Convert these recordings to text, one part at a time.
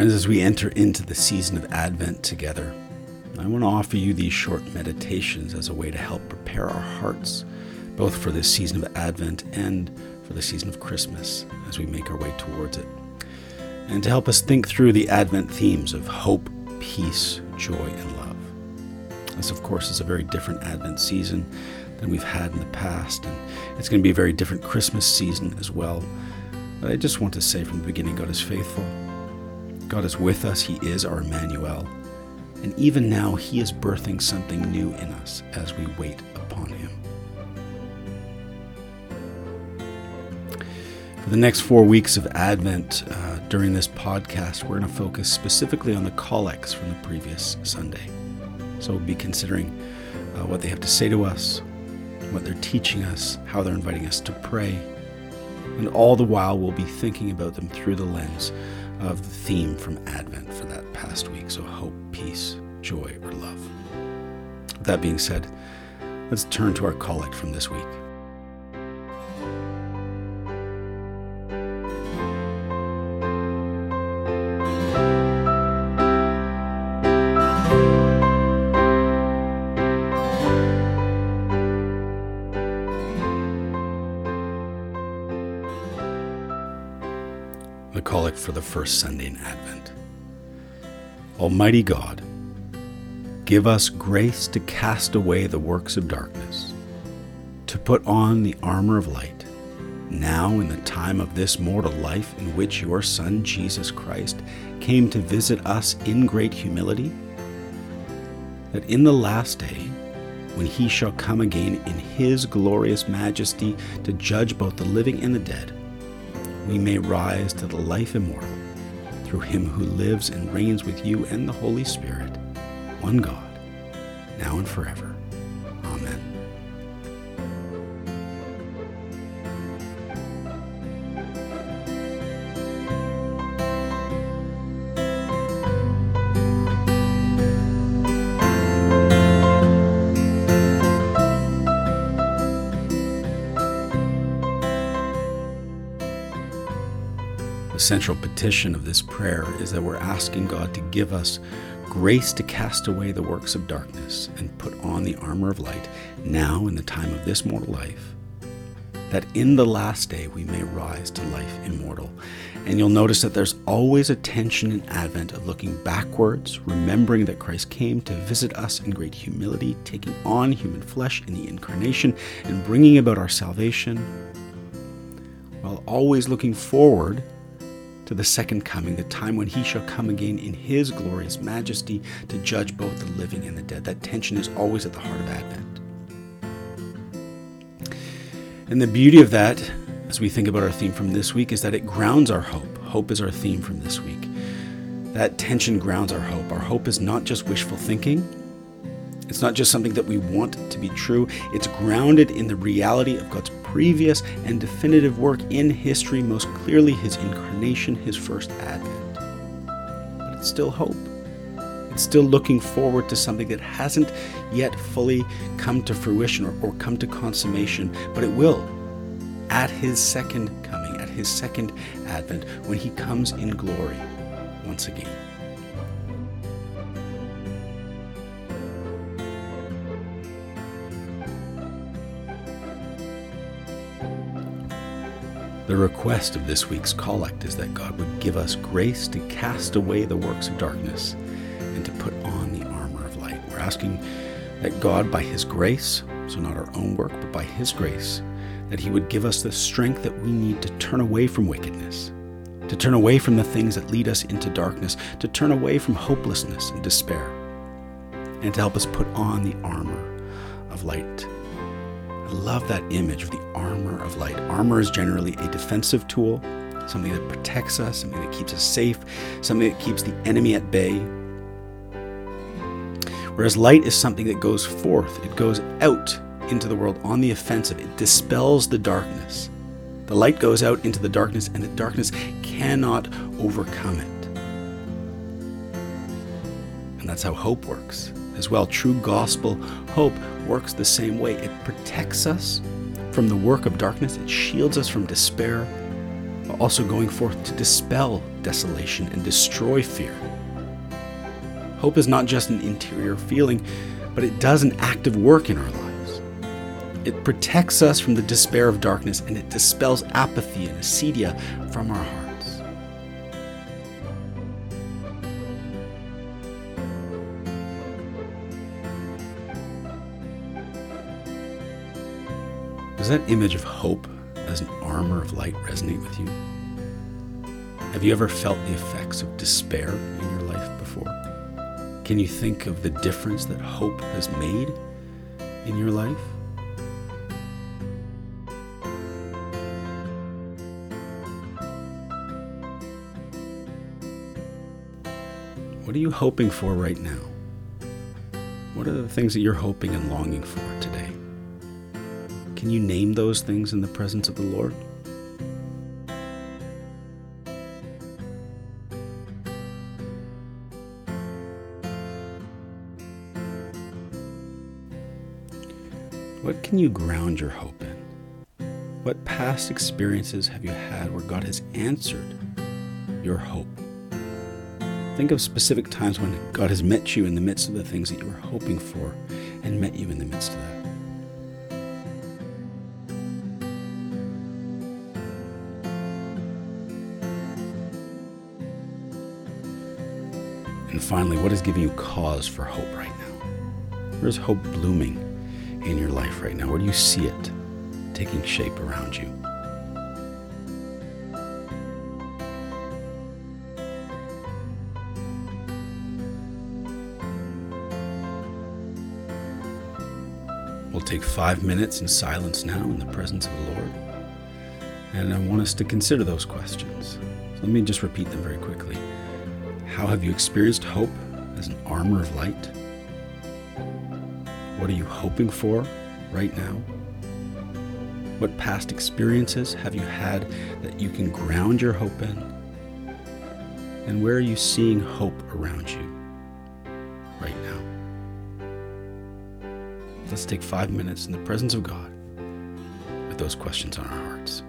Friends, as we enter into the season of Advent together, I want to offer you these short meditations as a way to help prepare our hearts, both for this season of Advent and for the season of Christmas as we make our way towards it. And to help us think through the Advent themes of hope, peace, joy, and love. This, of course, is a very different Advent season than we've had in the past, and it's going to be a very different Christmas season as well. But I just want to say from the beginning God is faithful. God is with us, He is our Emmanuel. And even now, He is birthing something new in us as we wait upon Him. For the next four weeks of Advent, uh, during this podcast, we're going to focus specifically on the collects from the previous Sunday. So we'll be considering uh, what they have to say to us, what they're teaching us, how they're inviting us to pray, and all the while we'll be thinking about them through the lens of the theme from Advent for that past week. So, hope, peace, joy, or love. That being said, let's turn to our collect from this week. For the first Sunday in Advent. Almighty God, give us grace to cast away the works of darkness, to put on the armor of light, now in the time of this mortal life in which your Son Jesus Christ came to visit us in great humility, that in the last day, when he shall come again in his glorious majesty to judge both the living and the dead, we may rise to the life immortal through him who lives and reigns with you and the Holy Spirit, one God, now and forever. Central petition of this prayer is that we're asking God to give us grace to cast away the works of darkness and put on the armor of light now in the time of this mortal life, that in the last day we may rise to life immortal. And you'll notice that there's always a tension in Advent of looking backwards, remembering that Christ came to visit us in great humility, taking on human flesh in the incarnation, and bringing about our salvation, while always looking forward to the second coming, the time when he shall come again in his glorious majesty to judge both the living and the dead. That tension is always at the heart of Advent. And the beauty of that, as we think about our theme from this week, is that it grounds our hope. Hope is our theme from this week. That tension grounds our hope. Our hope is not just wishful thinking. It's not just something that we want to be true. It's grounded in the reality of God's previous and definitive work in history, most clearly his incarnation, his first advent. But it's still hope. It's still looking forward to something that hasn't yet fully come to fruition or, or come to consummation, but it will at his second coming, at his second advent, when he comes in glory once again. The request of this week's collect is that God would give us grace to cast away the works of darkness and to put on the armor of light. We're asking that God, by His grace, so not our own work, but by His grace, that He would give us the strength that we need to turn away from wickedness, to turn away from the things that lead us into darkness, to turn away from hopelessness and despair, and to help us put on the armor of light. Love that image of the armor of light. Armor is generally a defensive tool, something that protects us, something that keeps us safe, something that keeps the enemy at bay. Whereas light is something that goes forth, it goes out into the world on the offensive, it dispels the darkness. The light goes out into the darkness, and the darkness cannot overcome it. And that's how hope works as well. True gospel hope works the same way. It protects us from the work of darkness, it shields us from despair, also going forth to dispel desolation and destroy fear. Hope is not just an interior feeling, but it does an active work in our lives. It protects us from the despair of darkness and it dispels apathy and acedia from our hearts. Does that image of hope as an armor of light resonate with you? Have you ever felt the effects of despair in your life before? Can you think of the difference that hope has made in your life? What are you hoping for right now? What are the things that you're hoping and longing for? Can you name those things in the presence of the Lord? What can you ground your hope in? What past experiences have you had where God has answered your hope? Think of specific times when God has met you in the midst of the things that you were hoping for and met you in the midst of that. And finally, what is giving you cause for hope right now? Where's hope blooming? in your life right now? Where do you see it taking shape around you? We'll take five minutes in silence now in the presence of the Lord. And I want us to consider those questions. So let me just repeat them very quickly. How have you experienced hope as an armor of light? What are you hoping for right now? What past experiences have you had that you can ground your hope in? And where are you seeing hope around you right now? Let's take five minutes in the presence of God with those questions on our hearts.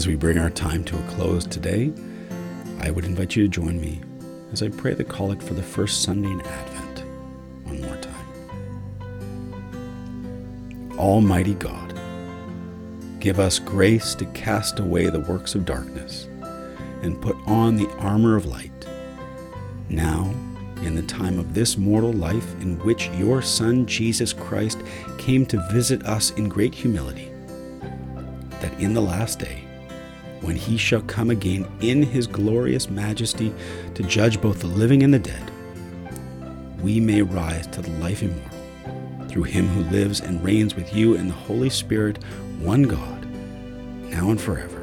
As we bring our time to a close today, I would invite you to join me as I pray the collect for the first Sunday in Advent one more time. Almighty God, give us grace to cast away the works of darkness and put on the armor of light. Now, in the time of this mortal life in which your Son Jesus Christ came to visit us in great humility, that in the last day, when he shall come again in his glorious majesty to judge both the living and the dead, we may rise to the life immortal through him who lives and reigns with you in the Holy Spirit, one God, now and forever.